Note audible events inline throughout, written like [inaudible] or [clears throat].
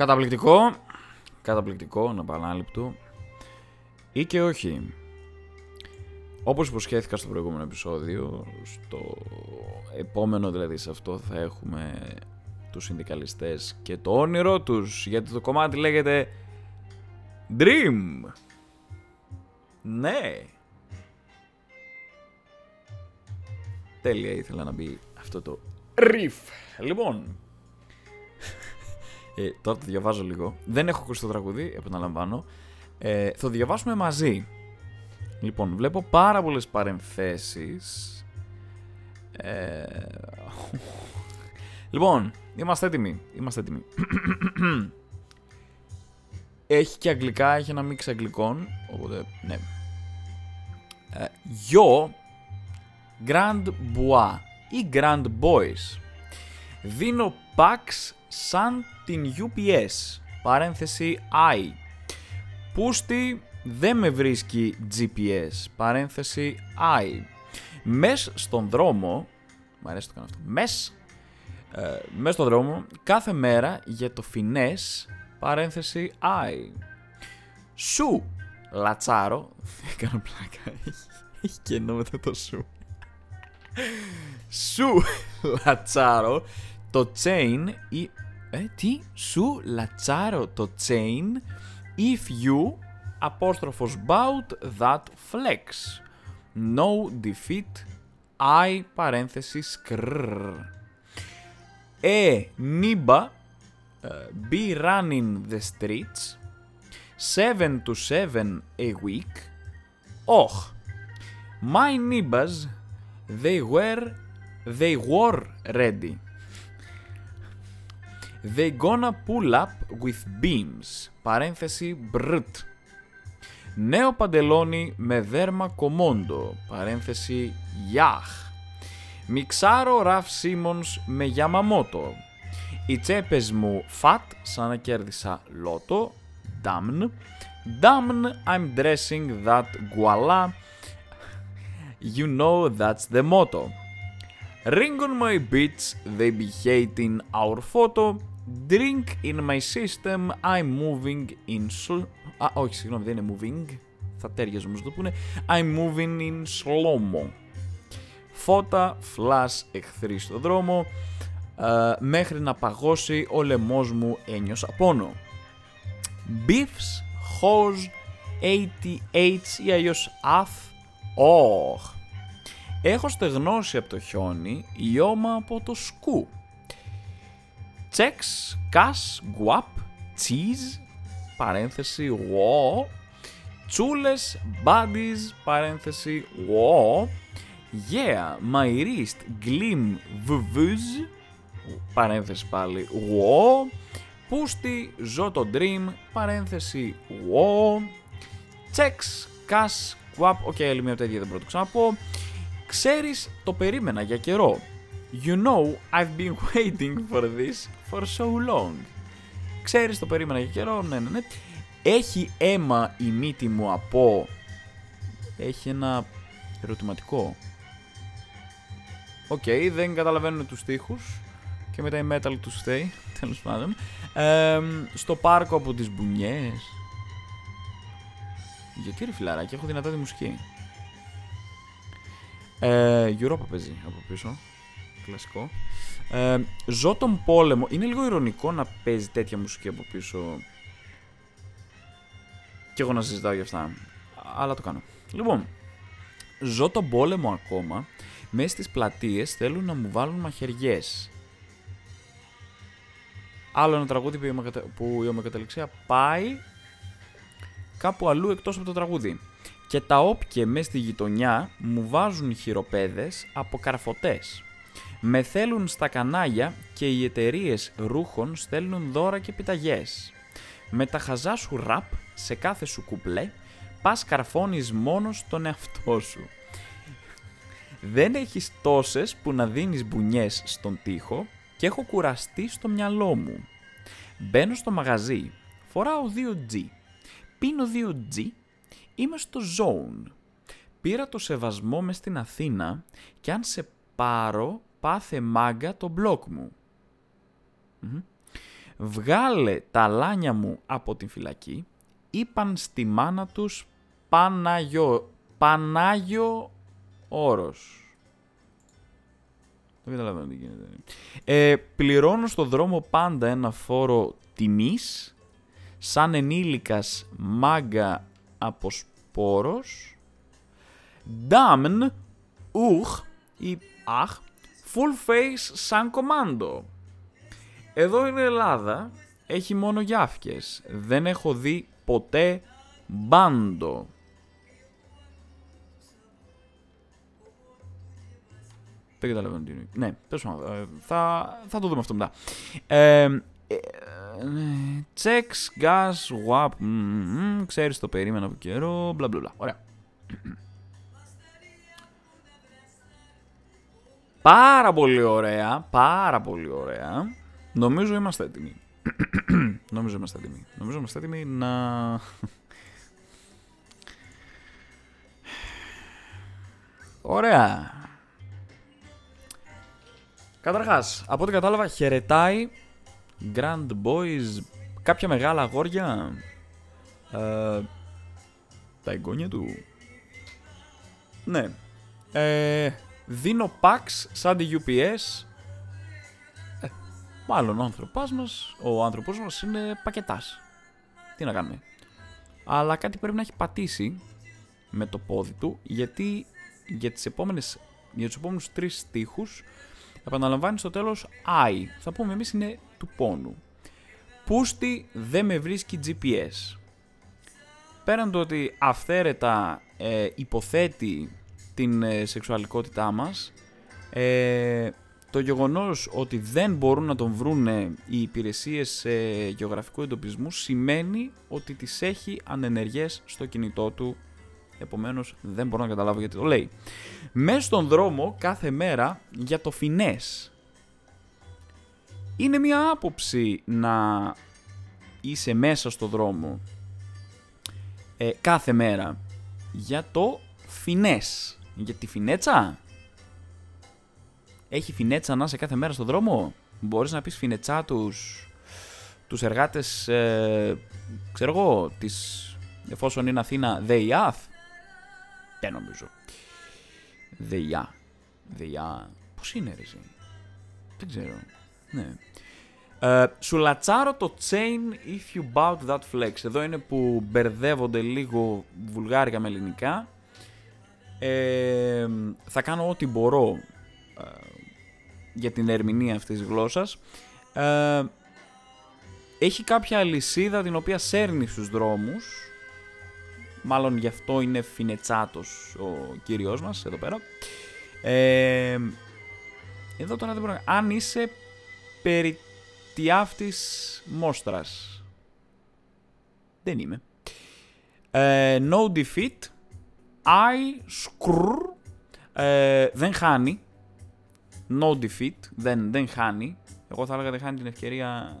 Καταπληκτικό. Καταπληκτικό, αναπανάληπτο. Ή και όχι. Όπως υποσχέθηκα στο προηγούμενο επεισόδιο, στο επόμενο δηλαδή σε αυτό θα έχουμε τους συνδικαλιστές και το όνειρό τους, γιατί το κομμάτι λέγεται Dream. Ναι. Τέλεια ήθελα να μπει αυτό το riff. Λοιπόν, ε, τώρα το διαβάζω λίγο. Δεν έχω ακούσει το τραγούδι, επαναλαμβάνω. Ε, θα το διαβάσουμε μαζί. Λοιπόν, βλέπω πάρα πολλές παρενθέσεις. Ε, λοιπόν, είμαστε έτοιμοι. Είμαστε έτοιμοι. έχει και αγγλικά, έχει ένα μίξ αγγλικών, οπότε ναι. Ε, Yo, Grand Bois ή Grand Boys. Δίνω packs σαν την UPS, παρένθεση I. Πούστη δεν με βρίσκει GPS, παρένθεση I. Μες στον δρόμο, μ' αρέσει το κάνω αυτό, μες, ε, μες στον δρόμο, κάθε μέρα για το φινές, παρένθεση I. Σου, λατσάρο, κάνω πλάκα, έχει κενό μετά το σου. Σου, λατσάρο, το chain ή... Ε, τι, σου λατσάρω το chain if you απόστροφος bout that flex. No defeat, I παρένθεσης κρρρ. Ε, νίμπα, be running the streets, 7 to 7 a week. Och, my neighbors, they were, they were ready. They gonna pull up with beams. Παρένθεση μπρτ. Νέο παντελόνι με δέρμα κομόντο. Παρένθεση γιάχ. Μιξάρο Ραφ Σίμονς με Γιαμαμότο. Οι τσέπες μου φατ σαν να κέρδισα λότο. Damn. Damn I'm dressing that guala. You know that's the motto. Ring on my beats, they be hating our photo. Drink in my system, I'm moving in slow... Α, όχι, συγγνώμη, δεν είναι moving. Θα τέριαζε όμως το πούνε. I'm moving in slow-mo. Φώτα, flash, εχθροί στο δρόμο. ε, μέχρι να παγώσει ο λαιμός μου ένιωσα πόνο. Beefs, Hose, 80H ή αλλιώς AF. Oh. Έχω στεγνώσει από το χιόνι, ιώμα από το σκου. Τσεξ, κας, γκουαπ, τσίζ, παρένθεση, γουό. Τσούλες, baddies, παρένθεση, γουό. Yeah, my wrist, gleam, VVs, παρένθεση πάλι, γουό. Πούστη, ζω το dream, παρένθεση, γουό. Checks, cash, guap, οκ, άλλη μια τέτοια δεν μπορώ να το ξαναπώ. Ξέρεις, το περίμενα για καιρό. You know, I've been [laughs] waiting for this for so long. Ξέρεις, το περίμενα για καιρό, ναι, ναι, ναι. Έχει αίμα η μύτη μου από... Έχει ένα ερωτηματικό. Οκ, δεν καταλαβαίνουν τους στίχους και μετά η metal τους stay, [laughs] τέλος πάντων. Ε, στο πάρκο από τις μπουνιές. Γιατί ρε φιλαράκι, έχω δυνατά τη μουσική. Ε, Europa παίζει από πίσω. Κλασικό. Ε, ζω τον πόλεμο. Είναι λίγο ηρωνικό να παίζει τέτοια μουσική από πίσω. Και εγώ να συζητάω για αυτά. Αλλά το κάνω. Λοιπόν, ζω τον πόλεμο ακόμα. Μέσα στις πλατείες θέλουν να μου βάλουν μαχαιριές. Άλλο ένα τραγούδι που η ομοκατα- που η ομοκαταληξία πάει κάπου αλλού εκτός από το τραγούδι. Και τα όπια μες στη γειτονιά μου βάζουν χειροπέδες από καρφωτές. Με θέλουν στα κανάλια και οι εταιρείες ρούχων στέλνουν δώρα και πιταγές. Με τα χαζά σου ραπ σε κάθε σου κουπλέ πας καρφώνεις μόνος στον εαυτό σου. Δεν έχεις τόσες που να δίνεις μπουνιές στον τοίχο και έχω κουραστεί στο μυαλό μου. Μπαίνω στο μαγαζί, φοράω 2G, πίνω 2G, είμαι στο zone. Πήρα το σεβασμό μες στην Αθήνα και αν σε πάρω πάθε μάγκα το μπλοκ μου. Μμμ. Βγάλε τα λάνια μου από την φυλακή, είπαν στη μάνα τους Παναγιο, Πανάγιο όρος. Δεν καταλαβαίνω τι γίνεται. Ε, πληρώνω στο δρόμο πάντα ένα φόρο τιμής, σαν ενήλικας μάγκα από σπόρος, Ντάμν, ουχ ή αχ, full face σαν κομάντο. Εδώ είναι Ελλάδα, έχει μόνο γιάφκες. Δεν έχω δει ποτέ μπάντο. Δεν καταλαβαίνω τι είναι. Ναι, τέλο πάντων. Ε, θα, θα το δούμε αυτό μετά. Ε, ε, τσεξ, γκάς, γουαπ, ξέρεις το περίμενα από καιρό, μπλα μπλα μπλα. Ωραία. Πάρα πολύ ωραία, πάρα πολύ ωραία. Νομίζω είμαστε έτοιμοι. [clears throat] Νομίζω είμαστε έτοιμοι. Νομίζω είμαστε έτοιμοι να... Ωραία. Καταρχάς, από ό,τι κατάλαβα, χαιρετάει Grand Boys κάποια μεγάλα αγόρια. Ε, τα εγγόνια του. Ναι. Ε, δίνω packs σαν τη UPS. Ε, μάλλον ο άνθρωπάς μας, ο άνθρωπός μας είναι πακετάς. Τι να κάνουμε. Αλλά κάτι πρέπει να έχει πατήσει με το πόδι του, γιατί για, τις επόμενες, για τους επόμενους τρεις στίχους επαναλαμβάνει στο τέλος I. Θα πούμε εμείς είναι του πόνου. Πούστη δεν με βρίσκει GPS. Πέραν το ότι αυθαίρετα ε, υποθέτει την ε, σεξουαλικότητά μας, ε, το γεγονός ότι δεν μπορούν να τον βρούνε οι υπηρεσίες ε, γεωγραφικού εντοπισμού σημαίνει ότι τις έχει ανενεργές στο κινητό του επομένως δεν μπορώ να καταλάβω γιατί το λέει. Μέσα στον δρόμο κάθε μέρα για το φινές. Είναι μια άποψη να είσαι μέσα στο δρόμο ε, κάθε μέρα για το φινές. Για τη φινέτσα; Έχει φινέτσα να είσαι κάθε μέρα στο δρόμο; Μπορείς να πεις φινετσά τους, τους εργάτες, ε, ξέρω εγώ, της, εφόσον είναι Αθήνα, ΔΕΙΑΘ. Δεν νομίζω. Δειά. Δειά. Πώς είναι ρε, Δεν ξέρω. Ναι. Uh, σου λατσάρω το chain if you bout that flex. Εδώ είναι που μπερδεύονται λίγο βουλγάρικα με ελληνικά. Ε, θα κάνω ό,τι μπορώ ε, για την ερμηνεία αυτής της γλώσσας. Ε, έχει κάποια αλυσίδα την οποία σέρνει στους δρόμους Μάλλον γι' αυτό είναι φινετσάτος ο κύριος μας εδώ πέρα. Ε, εδώ τώρα δεν μπορώ Αν είσαι περί τιάφτης μόστρας. Δεν είμαι. Ε, no defeat. I screw. Ε, δεν χάνει. No defeat. Δεν, δεν χάνει. Εγώ θα έλεγα δεν χάνει την ευκαιρία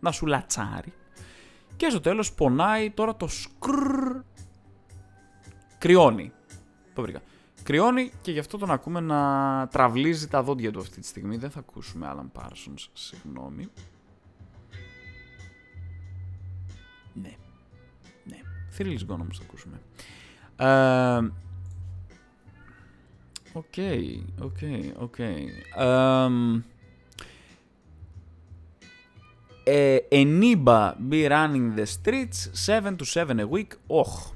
να σου λατσάρει. Και στο τέλος πονάει τώρα το σκρρρ. Κρυώνει. Το βρήκα. Κρυώνει και γι' αυτό τον ακούμε να τραυλίζει τα δόντια του αυτή τη στιγμή. Δεν θα ακούσουμε Alan Parsons, συγγνώμη. Ναι. Ναι. Thrills Gone όμως θα ακούσουμε. Οκ, οκ, οκ. Ε, A nigga be running the streets 7 to 7 a week. Όχι.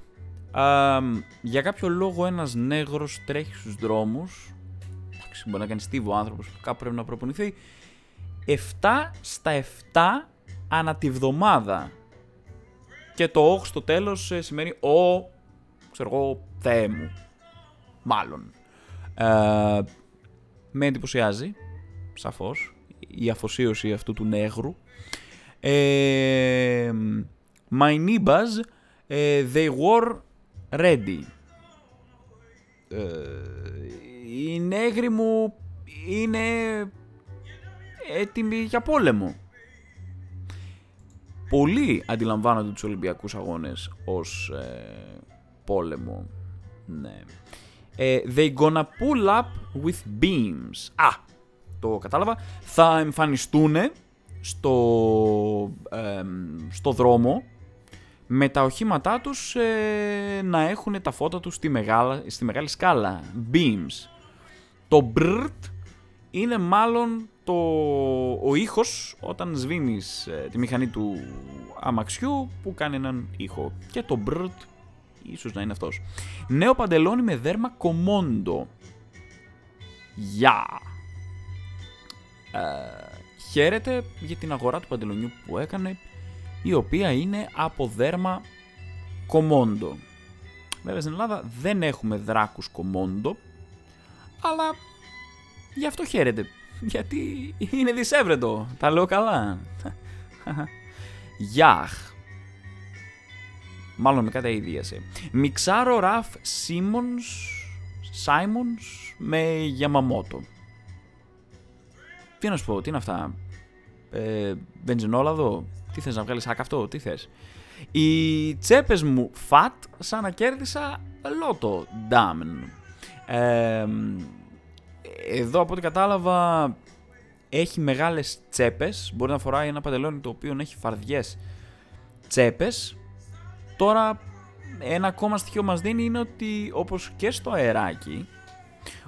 για κάποιο λόγο ένας νέγρος τρέχει στους δρόμους. Εντάξει, μπορεί να κάνει στίβο ο άνθρωπος που κάπου πρέπει να προπονηθεί. 7 στα 7 ανά τη βδομάδα. Και το όχι στο τέλος ε, σημαίνει ο, ξέρω εγώ, Θεέ μου. Μάλλον. Ε, με εντυπωσιάζει, σαφώς, η αφοσίωση αυτού του νέγρου. Ε, my neighbors, ε, they were ready. Ε, οι νέγροι μου είναι έτοιμοι για πόλεμο. Πολλοί αντιλαμβάνονται τους Ολυμπιακούς Αγώνες ως ε, πόλεμο. Ναι. Ε, they gonna pull up with beams. Α, το κατάλαβα. Θα εμφανιστούν στο, ε, στο δρόμο με τα οχήματά τους ε, να έχουν τα φώτα τους στη, μεγάλα, στη μεγάλη σκάλα. Beams. Το μπρτ είναι μάλλον το, ο ήχος όταν σβήνεις ε, τη μηχανή του αμαξιού που κάνει έναν ήχο. Και το μπρτ ίσως να είναι αυτός. Νέο παντελόνι με δέρμα κομόντο. Γεια! Ε, χαίρεται για την αγορά του παντελονιού που έκανε η οποία είναι από δέρμα κομόντο. Βέβαια στην Ελλάδα δεν έχουμε δράκους κομόντο, αλλά γι' αυτό χαίρεται. Γιατί είναι δισεύρετο. Τα λέω καλά. [laughs] Γιάχ. Μάλλον με κατά ίδιασε. Μιξάρο Ραφ Σίμονς Σάιμονς με Γιαμαμότο. Τι να σου πω, τι είναι αυτά; Ε, βενζινόλαδο, τι θες να βγάλεις αυτό, τι θες; Οι τσέπες μου φατ σαν να κέρδισα λότο ντάμεν. Ε, εδώ από ό,τι κατάλαβα έχει μεγάλες τσέπες, μπορεί να φοράει ένα παντελόνι το οποίο έχει φαρδιές τσέπες. Τώρα ένα ακόμα στοιχείο μας δίνει είναι ότι όπως και στο αεράκι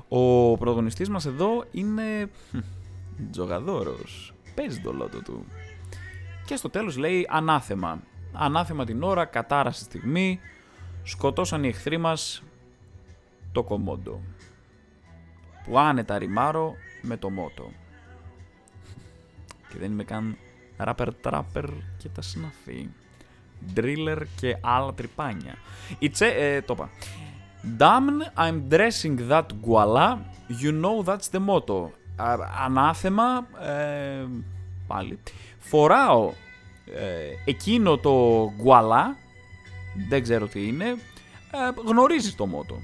ο πρωταγωνιστής μας εδώ είναι τζογαδόρος, παίζει το λότο του. Και στο τέλος λέει ανάθεμα. Ανάθεμα την ώρα, κατάρα στη στιγμή, σκοτώσαν οι εχθροί μας το κομμόντο. Που άνετα ρημάρω με το μότο. και δεν είμαι καν ράπερ τράπερ και τα συναφή. Driller και άλλα τρυπάνια. Η τσε, ε, το είπα. Damn, I'm dressing that guala, you know that's the motto. ανάθεμα, ε, πάλι. Φοράω ε, εκείνο το γκουαλά, δεν ξέρω τι είναι, ε, γνωρίζεις το μότο.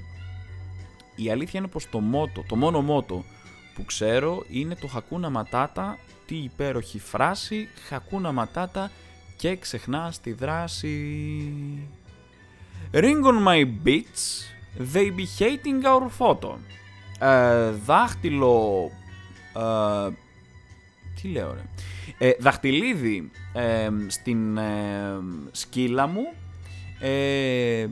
Η αλήθεια είναι πως το μότο, το μόνο μότο που ξέρω είναι το Hakuna Matata, τι υπέροχη φράση, Hakuna Matata και ξεχνά τη δράση. Ring on my beats, they be hating our photo. Ε, δάχτυλο... Ε, τι λέω ρε. Ε, δαχτυλίδι ε, στην ε, σκύλα μου ε,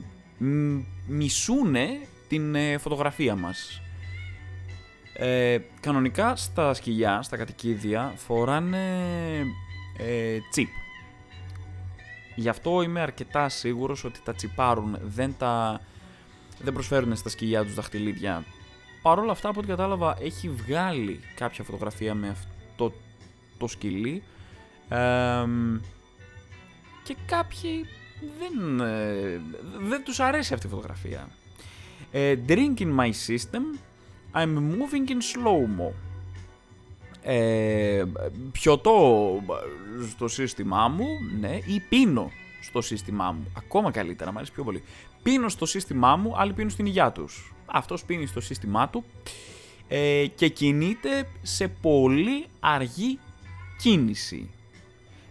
μισούνε την ε, φωτογραφία μας. Ε, κανονικά στα σκυλιά, στα κατοικίδια, φοράνε ε, τσίπ. Γι' αυτό είμαι αρκετά σίγουρος ότι τα τσιπάρουν, δεν τα δεν προσφέρουν στα σκυλιά τους δαχτυλίδια. Παρ' όλα αυτά, από ό,τι κατάλαβα, έχει βγάλει κάποια φωτογραφία με αυτό το σκυλί και κάποιοι δεν, ε, δεν τους αρέσει αυτή η φωτογραφία. Ε, drink in my system, I'm moving in slow-mo. Ε, πιωτώ στο σύστημά μου, ναι, ή πίνω στο σύστημά μου. Ακόμα καλύτερα, μου αρέσει πιο πολύ. Πίνω στο σύστημά μου, άλλοι πίνουν στην υγειά τους. Αυτός πίνει στο σύστημά του ε, και κινείται σε πολύ αργή κίνηση.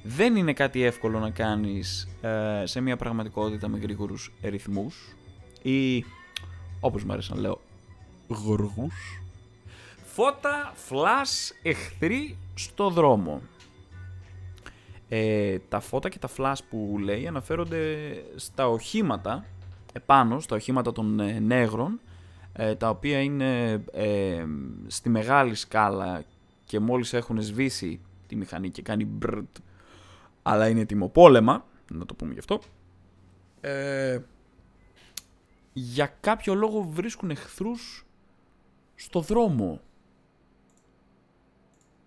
Δεν είναι κάτι εύκολο να κάνεις ε, σε μια πραγματικότητα με γρήγορους ρυθμούς ή όπως μου αρέσει να λέω γοργούς. Φώτα, φλάς, εχθροί στο δρόμο. Ε, τα φώτα και τα φλάς που λέει αναφέρονται στα οχήματα, επάνω στα οχήματα των ε, νέγρων, ε, τα οποία είναι ε, στη μεγάλη σκάλα και μόλις έχουν σβήσει τη μηχανή και κάνει μπρτ, αλλά είναι τιμοπόλεμα, να το πούμε γι' αυτό, ε, για κάποιο λόγο βρίσκουν εχθρούς στο δρόμο.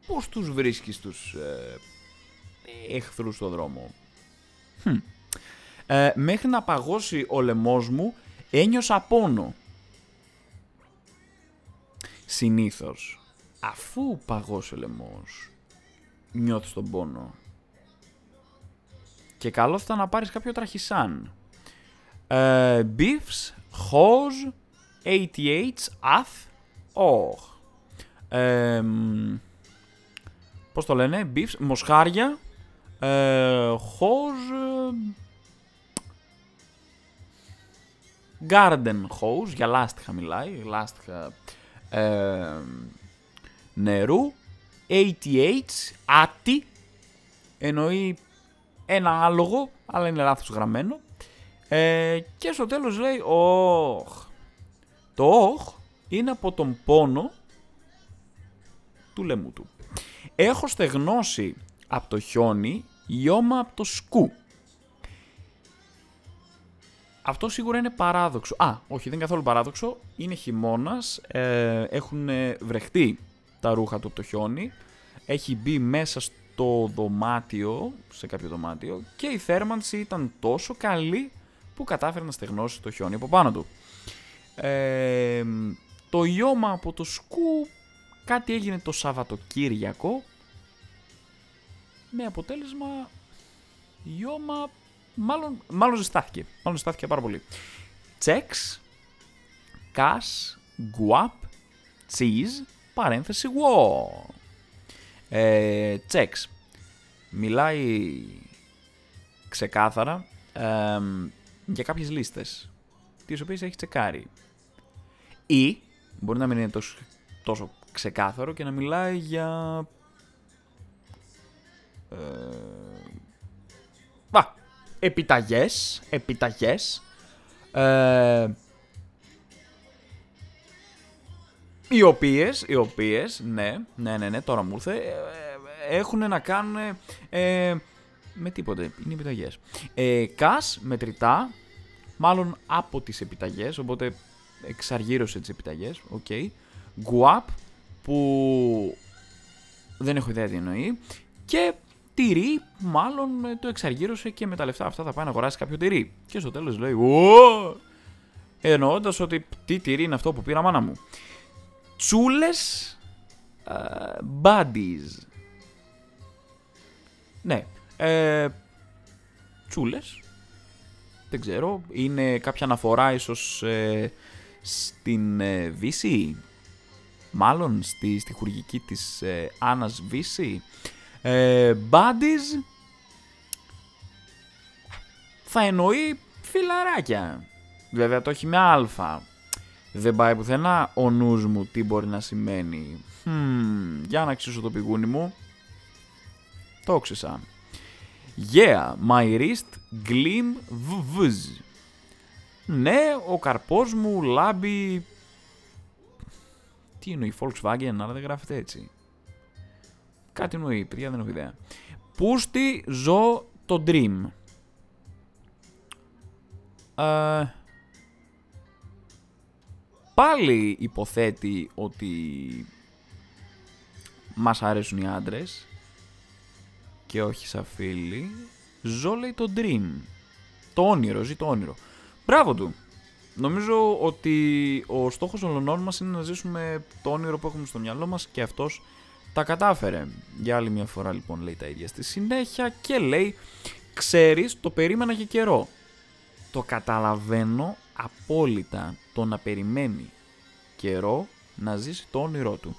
Πώς τους βρίσκεις τους ε, εχθρούς στο δρόμο; Ε, μέχρι να παγώσει ο λαιμός μου ένιωσα πόνο. Συνήθως, αφού παγώσει ο λαιμός, νιώθεις τον πόνο. Και καλό θα να πάρεις κάποιο τραχισάν. Ε, beefs, hose, ATH, ath, oh. Ε, πώς το λένε, beefs, μοσχάρια, ε, hose, garden hose, για λάστιχα μιλάει, λάστιχα ε, νερού, ATH, άτι, εννοεί ένα άλογο, αλλά είναι λάθος γραμμένο. Ε, και στο τέλος λέει, όχ. Το όχ είναι από τον πόνο του λαιμού του. Έχω στεγνώσει από το χιόνι, γιώμα από το σκου. Αυτό σίγουρα είναι παράδοξο. Α, όχι, δεν είναι καθόλου παράδοξο. Είναι χειμώνας. Ε, έχουν βρεχτεί τα ρούχα του από το χιόνι. Έχει μπει μέσα στο δωμάτιο, σε κάποιο δωμάτιο, και η θέρμανση ήταν τόσο καλή που κατάφερε να στεγνώσει το χιόνι από πάνω του. Ε, το ιώμα από το σκου κάτι έγινε το Σαββατοκύριακο με αποτέλεσμα ιώμα μάλλον, μάλλον ζεστάθηκε. Μάλλον ζεστάθηκε πάρα πολύ. Τσεξ, κας, γκουάπ, cheese, παρένθεση wo. Ε, τσεξ. Μιλάει ξεκάθαρα για κάποιες λίστες τις οποίες έχει τσεκάρει. Ή μπορεί να μην είναι τόσο, τόσο ξεκάθαρο και να μιλάει για... Ε, επιταγές, επιταγές, ε, οι οποίες, οι οποίες, ναι, ναι, ναι, ναι, τώρα μου ήρθε, ε, ε, έχουν να κάνουν ε, με τίποτε, είναι επιταγές. Ε, cash, μετρητά, μάλλον από τις επιταγές, οπότε εξαργύρωσε τις επιταγές, οκ. Okay. Guap, που δεν έχω ιδέα τι εννοεί. Και τυρί, μάλλον ε, το εξαργύρωσε και με τα λεφτά αυτά θα πάει να αγοράσει κάποιο τυρί. Και στο τέλος λέει, Ω! Εννοώντας ότι τι τυρί είναι αυτό που πήρα μάνα μου. Τσούλες buddies. Ναι. Ε, τσούλες. Δεν ξέρω. Είναι κάποια αναφορά ίσως ε, στην ε, Βύση; Μάλλον στη, στη χουργική της ε, Άννας Βύση. Ε, buddies θα εννοεί φιλαράκια. Βέβαια το έχει με αλφα. Δεν πάει πουθενά ο νους μου τι μπορεί να σημαίνει. Hmm, για να ξύσω το πηγούνι μου. Το ξύσα. Yeah, my wrist gleam vvz. Ναι, ο καρπός μου λάμπει... Τι εννοεί Volkswagen, αλλά δεν γράφεται έτσι. Κάτι εννοεί, παιδιά δεν έχω ιδέα. Πούστη ζω το Dream. Ε, πάλι υποθέτει ότι μας αρέσουν οι άντρες και όχι σαν φίλοι. Ζω λέει το Dream. Το όνειρο, ζει το όνειρο. Μπράβο του. Νομίζω ότι ο στόχος όλων μας είναι να ζήσουμε το όνειρο που έχουμε στο μυαλό μας και αυτός τα κατάφερε. Για άλλη μια φορά λοιπόν λέει τα ίδια στη συνέχεια και λέει «Ξέρεις, το περίμενα και καιρό». Το καταλαβαίνω απόλυτα το να περιμένει καιρό να ζήσει το όνειρό του.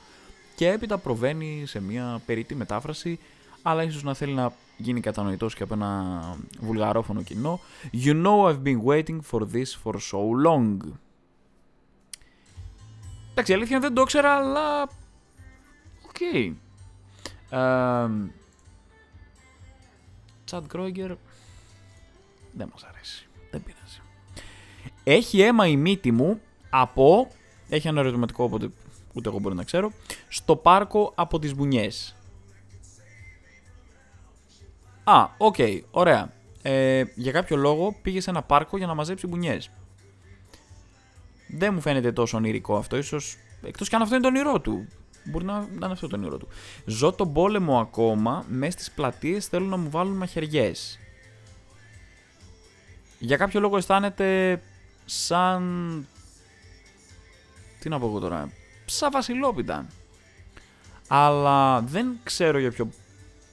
Και έπειτα προβαίνει σε μια περίτη μετάφραση, αλλά ίσως να θέλει να γίνει κατανοητός και από ένα βουλγαρόφωνο κοινό. You know I've been waiting for this for so long. Εντάξει, αλήθεια δεν το ήξερα, αλλά Οκ. Τσάντ Κρόγκερ δεν μας αρέσει. Δεν πειράζει. Έχει αίμα η μύτη μου από... Έχει ένα ερωτηματικό οπότε ούτε εγώ μπορεί να ξέρω. Στο πάρκο από τις μπουνιές. Α, οκ, okay, ωραία. Ε, για κάποιο λόγο πήγες σε ένα πάρκο για να μαζέψει μπουνιές. Δεν μου φαίνεται τόσο ονειρικό αυτό, ίσως... Εκτός κι αν αυτό είναι το όνειρό του. Μπορεί να, να είναι αυτό το όνειρο του. Ζω τον πόλεμο ακόμα, μέσα στις πλατείες θέλουν να μου βάλουν μαχαιριές. Για κάποιο λόγο αισθάνεται σαν... Τι να πω εγώ τώρα... Σαν βασιλόπιτα. Αλλά δεν ξέρω για ποιο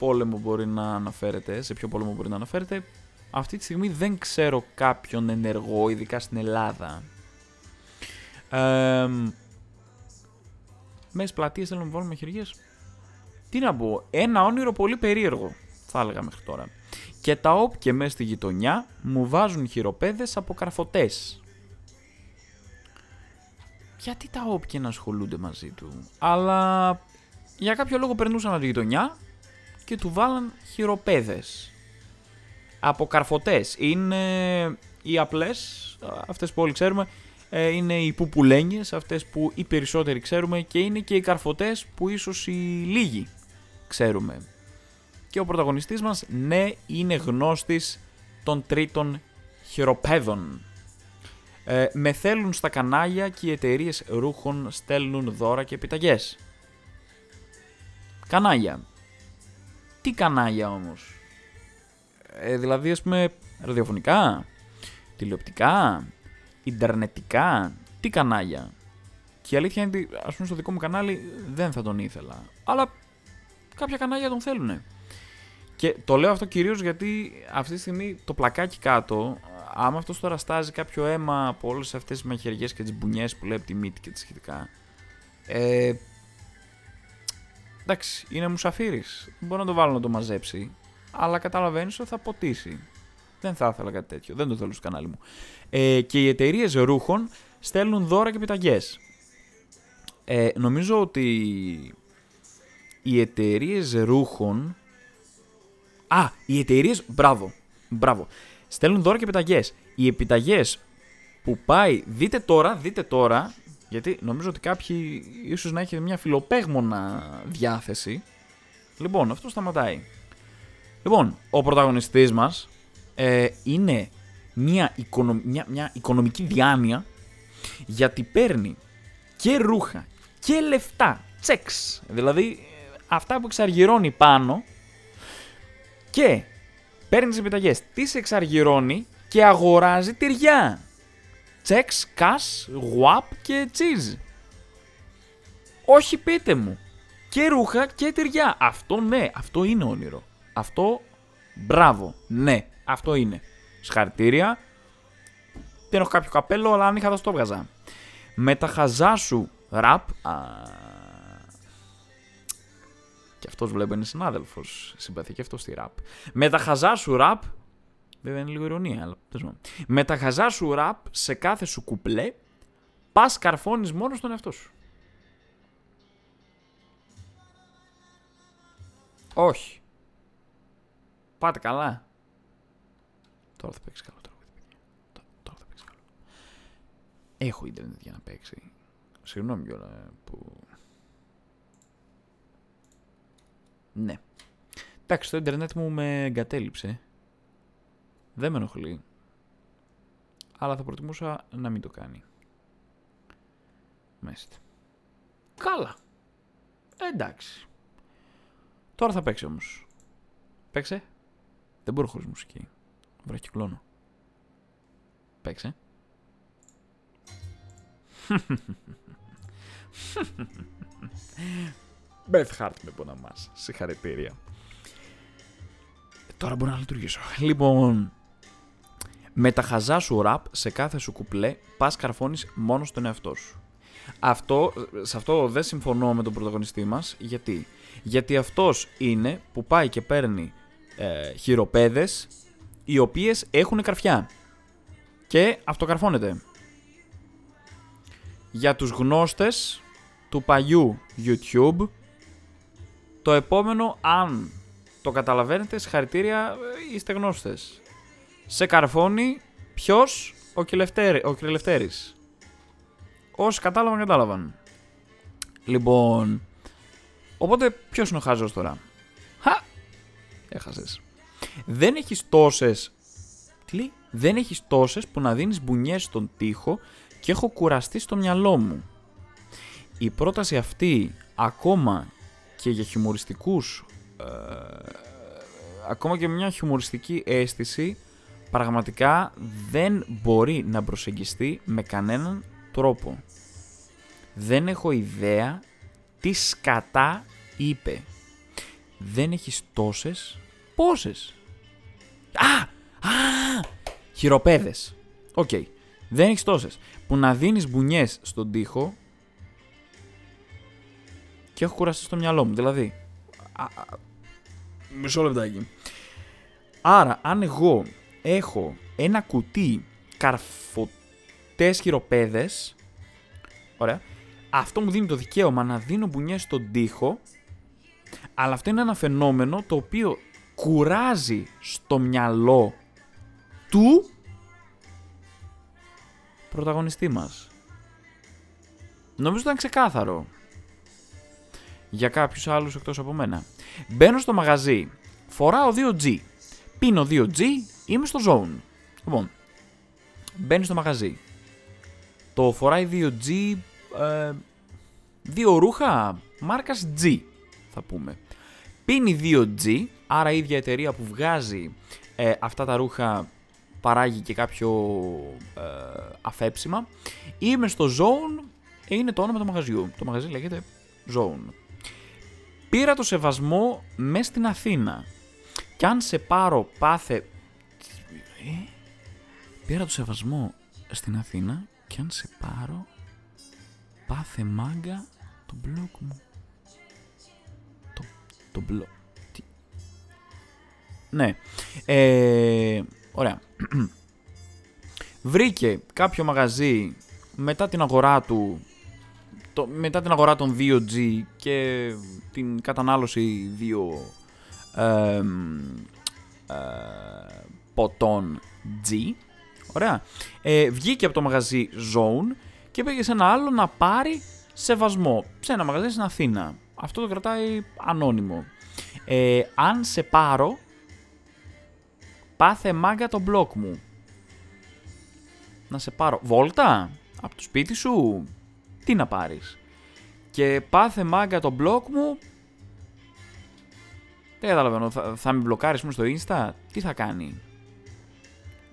πόλεμο μπορεί να αναφέρεται, σε ποιο πόλεμο μπορεί να αναφέρεται. Αυτή τη στιγμή δεν ξέρω κάποιον ενεργό, ειδικά στην Ελλάδα. Ε, μέσα πλατείες θέλουν να βάλουμε χεριέ. Τι να πω, ένα όνειρο πολύ περίεργο, θα έλεγα μέχρι τώρα. Και τα όπια μέσα στη γειτονιά μου βάζουν χειροπέδες από καρφωτές. Γιατί τα όπια να ασχολούνται μαζί του. Αλλά για κάποιο λόγο περνούσαν από τη γειτονιά και του βάλαν χειροπέδες. Από καρφωτές. Είναι οι απλές, αυτές που όλοι ξέρουμε, ε, είναι οι πουπουλένιες, αυτές που οι περισσότεροι ξέρουμε και είναι και οι καρφωτές που ίσως οι λίγοι ξέρουμε. Και ο πρωταγωνιστής μας, ναι, είναι γνώστης των τρίτων χειροπέδων. Ε, με θέλουν στα κανάλια και οι εταιρείες ρούχων στέλνουν δώρα και επιταγές. Κανάλια. Τι κανάλια όμως; Ε, δηλαδή ας πούμε ραδιοφωνικά, τηλεοπτικά, ιντερνετικά, τι κανάλια; Και η αλήθεια είναι ότι ας πούμε στο δικό μου κανάλι δεν θα τον ήθελα. Αλλά κάποια κανάλια τον θέλουν. Και το λέω αυτό κυρίως γιατί αυτή τη στιγμή το πλακάκι κάτω, άμα αυτός τώρα στάζει κάποιο αίμα από όλες αυτές τις μαχαιριές και τις μπουνιές που λέει από τη μύτη και τα σχετικά, ε, εντάξει, είναι μουσαφίρης. Δεν μπορεί να το βάλω να το μαζέψει, αλλά καταλαβαίνεις ότι θα ποτίσει. Δεν θα ήθελα κάτι τέτοιο. Δεν το θέλω στο κανάλι μου. Ε, και οι εταιρείες ρούχων στέλνουν δώρα και επιταγές. Ε, νομίζω ότι οι εταιρείες ρούχων. Α, οι εταιρείε. Μπράβο. Μπράβο. Στέλνουν δώρα και επιταγές. Οι επιταγές που πάει. Δείτε τώρα, δείτε τώρα. Γιατί νομίζω ότι κάποιοι ίσως να έχει μια φιλοπέγμονα διάθεση. Λοιπόν, αυτό σταματάει. Λοιπόν, ο πρωταγωνιστής μας ε, είναι μια, μια, μια οικονομική διάνοια γιατί παίρνει και ρούχα και λεφτά, τσεξ, δηλαδή αυτά που εξαργυρώνει πάνω και παίρνεις τις επιταγές, τις εξαργυρώνει και αγοράζει τυριά. Τσεξ, κας, γουάπ και τσίζ. Όχι πείτε μου. Και ρούχα και τυριά. Αυτό ναι, αυτό είναι όνειρο. Αυτό μπράβο, ναι. Αυτό είναι. Συγχαρητήρια. Δεν έχω κάποιο καπέλο, αλλά αν είχα θα το έβγαζα. Με τα χαζά σου ραπ. Α, και αυτός βλέπω είναι συνάδελφος. Συμπαθεί και αυτός στη ραπ. Με τα χαζά σου ραπ. Βέβαια είναι λίγο ηρωνία, αλλά τέλος Με τα χαζά σου ραπ σε κάθε σου κουπλέ. Πας καρφώνεις μόνος στον εαυτό σου. Όχι. Πάτε καλά. Τώρα θα παίξεις καλό τραγούδι, παιδιά. Τώρα θα παίξεις καλό. Έχω ίντερνετ για να παίξει. Συγγνώμη κιόλα που. Ναι. Εντάξει, το ίντερνετ μου με εγκατέλειψε. Δεν με ενοχλεί. Αλλά θα προτιμούσα να μην το κάνει. Μέστε. Καλά. εντάξει. Τώρα θα παίξει όμως. Παίξε. Δεν μπορώ χωρίς μουσική. Βραχυκλώνω. Παίξε. Beth Hart με ποναμάς. Συγχαρητήρια. Τώρα μπορώ να λειτουργήσω. Λοιπόν, με τα χαζά σου ραπ σε κάθε σου κουπλέ πας καρφώνεις μόνος στον εαυτό σου. Αυτό, σε αυτό δεν συμφωνώ με τον πρωταγωνιστή μας. Γιατί, Γιατί αυτός είναι που πάει και παίρνει ε, χειροπέδες οι οποίες έχουν καρφιά και αυτοκαρφώνεται. Για τους γνώστες του παλιού YouTube, το επόμενο, αν το καταλαβαίνετε, συγχαρητήρια, ε, είστε γνώστες. Σε καρφώνει ποιος, ο, Κυλευτέρη, ο Κυλευτέρης. Όσοι κατάλαβαν, κατάλαβαν. Λοιπόν, οπότε ποιος είναι ο χάζος τώρα; Χα, έχασες. Δεν έχεις τόσες... Τι λέει; Δεν έχεις τόσες που να δίνεις μπουνιές στον τοίχο και έχω κουραστεί στο μυαλό μου. Η πρόταση αυτή ακόμα και για χιουμοριστικούς... Ε, ακόμα και μια χιουμοριστική αίσθηση πραγματικά δεν μπορεί να προσεγγιστεί με κανέναν τρόπο. Δεν έχω ιδέα τι σκατά είπε. Δεν έχεις τόσες Πόσες. Α! Α! Χειροπέδες. OK. Okay. Δεν έχεις τόσες. Που να δίνεις μπουνιές στον τοίχο. Και έχω κουραστεί στο μυαλό μου. Δηλαδή. Α, α, μισό λεπτάκι. Άρα, αν εγώ έχω ένα κουτί καρφωτές χειροπέδες, ωραία, αυτό μου δίνει το δικαίωμα να δίνω μπουνιές στον τοίχο, Αλλά αυτό είναι ένα φαινόμενο το οποίο κουράζει στο μυαλό του πρωταγωνιστή μας. Νομίζω ήταν ξεκάθαρο. Για κάποιους άλλους εκτός από μένα. Μπαίνω στο μαγαζί. Φοράω 2G. Πίνω 2G. Είμαι στο zone. Λοιπόν. Μπαίνεις στο μαγαζί. Το φοράει 2G. Ε, δύο ρούχα μάρκας G θα πούμε. Πίνει 2G. Άρα η ίδια εταιρεία που βγάζει ε, αυτά τα ρούχα παράγει και κάποιο ε, αφέψιμα. Είμαι στο Zone, είναι το όνομα του μαγαζιού. Το μαγαζί λέγεται Zone. Πήρα το σεβασμό μες στην Αθήνα. Κι αν σε πάρω πάθε... Ε; Πήρα το σεβασμό στην Αθήνα κι αν σε πάρω πάθε μάγκα το μπλοκ μου. Το, το μπλοκ... Ναι. Ε, ωραία. Βρήκε κάποιο μαγαζί μετά την αγορά του το, μετά την αγορά των 2G και την κατανάλωση δύο ε, ε, ποτών G, ωραία, ε, βγήκε από το μαγαζί Zone και πήγε σε ένα άλλο να πάρει σεβασμό, σε ένα μαγαζί στην Αθήνα. Αυτό το κρατάει ανώνυμο. Ε, αν σε πάρω, πάθε μάγκα το μπλοκ μου. Να σε πάρω. Βόλτα, από το σπίτι σου, τι να πάρεις; Και πάθε μάγκα το blog μου, δεν καταλαβαίνω, θα, θα με μπλοκάρεις στο insta, τι θα κάνει;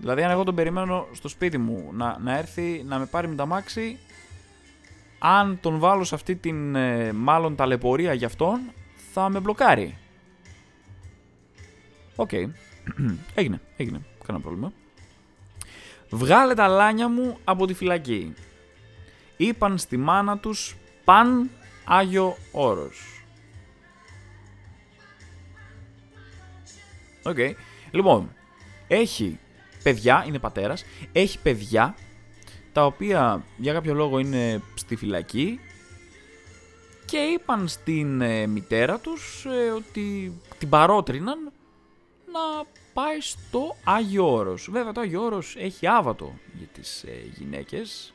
Δηλαδή αν εγώ τον περιμένω στο σπίτι μου να, να έρθει να με πάρει με τ' αμάξι, αν τον βάλω σε αυτή την ε, μάλλον ταλαιπωρία για αυτόν, θα με μπλοκάρει. Οκ. [clears throat] έγινε, έγινε. Κανένα πρόβλημα. Βγάλε τ' αλάνια μου από τη φυλακή είπαν στη μάνα τους παν Άγιο Όρος. OK. Okay. Λοιπόν, έχει παιδιά, είναι πατέρας, έχει παιδιά τα οποία για κάποιο λόγο είναι στη φυλακή και είπαν στην ε, μητέρα τους ε, ότι την παρότριναν να πάει στο Άγιο Όρος. Βέβαια το Άγιο Όρος έχει άβατο για τις ε, γυναίκες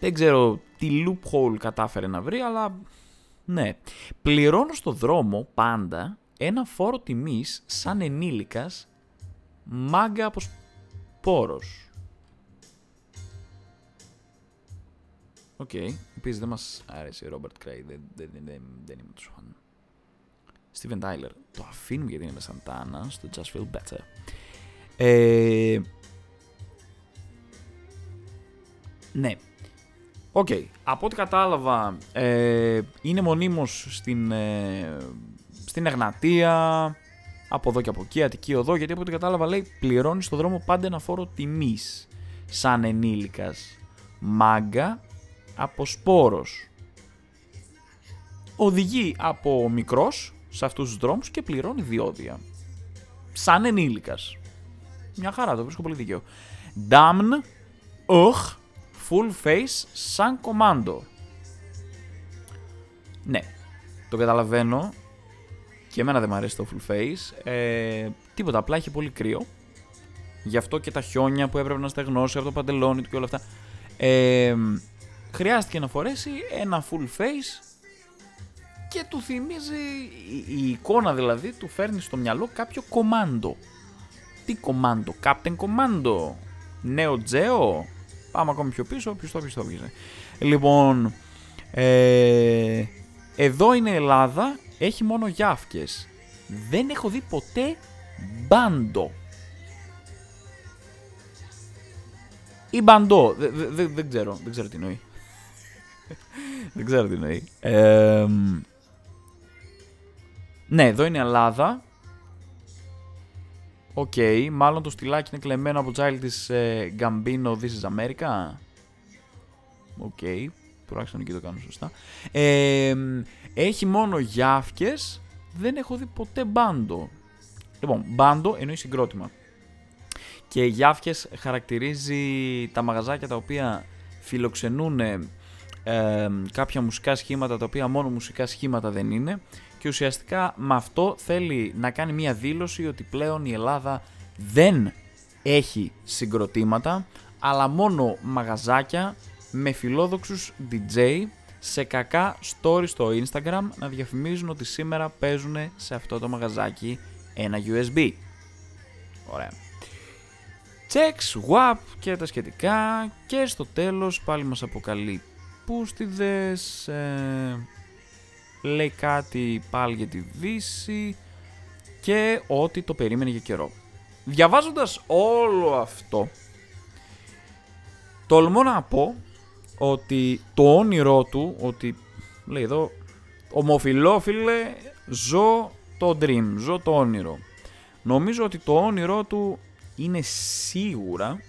δεν ξέρω τι loophole κατάφερε να βρει, αλλά ναι. Πληρώνω στο δρόμο πάντα ένα φόρο τιμής σαν ενήλικας μάγκα από σπόρος. OK. Okay. Επίσης δεν μας άρεσε ο Robert Cray. Δεν, δεν, δεν, δεν είμαι τόσο φαν. Steven Tyler. Το αφήνουμε γιατί είναι με Σαντάνα στο Just Feel Better. Ε, ναι. Οκ. Από ό,τι κατάλαβα, ε, είναι μονίμως στην, ε, στην Εγνατία, από εδώ και από εκεί, Αττική Οδό, γιατί από ό,τι κατάλαβα λέει πληρώνεις στο δρόμο πάντα ένα φόρο τιμής, σαν ενήλικας. Μάγκα από σπόρος. Οδηγεί από μικρός σε αυτούς τους δρόμους και πληρώνει διόδια. Σαν ενήλικας. Μια χαρά, το βρίσκω πολύ δίκαιο. Damn, οχ, full face σαν κομμάντο. Ναι, το καταλαβαίνω και εμένα δεν μου αρέσει το full face. Ε, τίποτα, απλά έχει πολύ κρύο. Γι' αυτό και τα χιόνια που έπρεπε να στεγνώσει από το παντελόνι του και όλα αυτά. Ε, χρειάστηκε να φορέσει ένα full face και του θυμίζει, η, εικόνα δηλαδή, του φέρνει στο μυαλό κάποιο κομμάντο. Τι κομμάντο, Captain Commando, Νέο Τζέο, Πάμε ακόμη πιο πίσω, πιστό, πιστό, πιστό. Λοιπόν, ε, εδώ είναι Ελλάδα, έχει μόνο γιάφκες. Δεν έχω δει ποτέ μπάντο. Ή μπαντό, δεν ξέρω, δεν ξέρω τι εννοεί. [laughs] δεν ξέρω τι εννοεί. ναι, εδώ είναι Ελλάδα, OK, okay, μάλλον το στυλάκι είναι κλεμμένο από Childish ε, Gambino This is America. OK, okay, τουλάχιστον εκεί το κάνω σωστά. Ε, έχει μόνο γιάφκες, δεν έχω δει ποτέ bando. Λοιπόν, bando εννοεί συγκρότημα. Και γιάφκες χαρακτηρίζει τα μαγαζάκια τα οποία φιλοξενούν ε, ε, κάποια μουσικά σχήματα τα οποία μόνο μουσικά σχήματα δεν είναι και ουσιαστικά με αυτό θέλει να κάνει μια δήλωση ότι πλέον η Ελλάδα δεν έχει συγκροτήματα αλλά μόνο μαγαζάκια με φιλόδοξους DJ σε κακά story στο Instagram να διαφημίζουν ότι σήμερα παίζουν σε αυτό το μαγαζάκι ένα USB. Ωραία. Checks, WAP και τα σχετικά και στο τέλος πάλι μας αποκαλεί πούστιδες, ε, λέει κάτι πάλι για τη Δύση και ότι το περίμενε για καιρό. Διαβάζοντας όλο αυτό, τολμώ να πω ότι το όνειρό του, ότι λέει εδώ, ομοφιλόφιλε, ζω το dream, ζω το όνειρο. Νομίζω ότι το όνειρό του είναι σίγουρα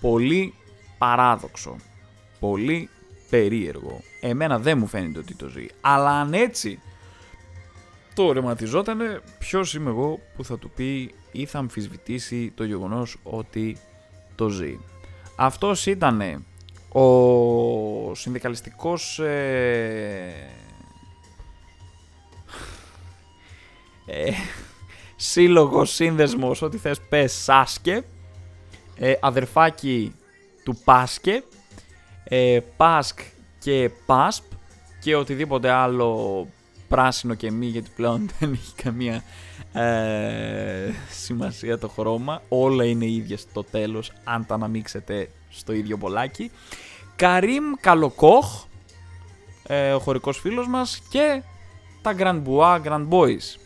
πολύ παράδοξο, πολύ περίεργο. Εμένα δεν μου φαίνεται ότι το ζει. Αλλά αν έτσι το ρεματιζότανε, ποιος είμαι εγώ που θα του πει ή θα αμφισβητήσει το γεγονός ότι το ζει. Αυτός ήταν ο συνδικαλιστικός ε, ε, σύλλογος, σύνδεσμος, ό,τι θες πες, Σάσκε, ε, αδερφάκι του Πάσκε, ε, Πάσκ και Πάσπ και οτιδήποτε άλλο πράσινο και μη γιατί πλέον δεν έχει καμία ε, σημασία το χρώμα. Όλα είναι ίδια στο τέλος αν τα αναμίξετε στο ίδιο μπολάκι. Καρίμ Καλοκόχ, ε, ο χωρικός φίλος μας και τα Grand Bois Grand Boys.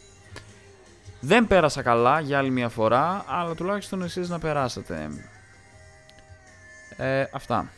Δεν πέρασα καλά για άλλη μια φορά, αλλά τουλάχιστον εσείς να περάσετε. Ε, αυτά.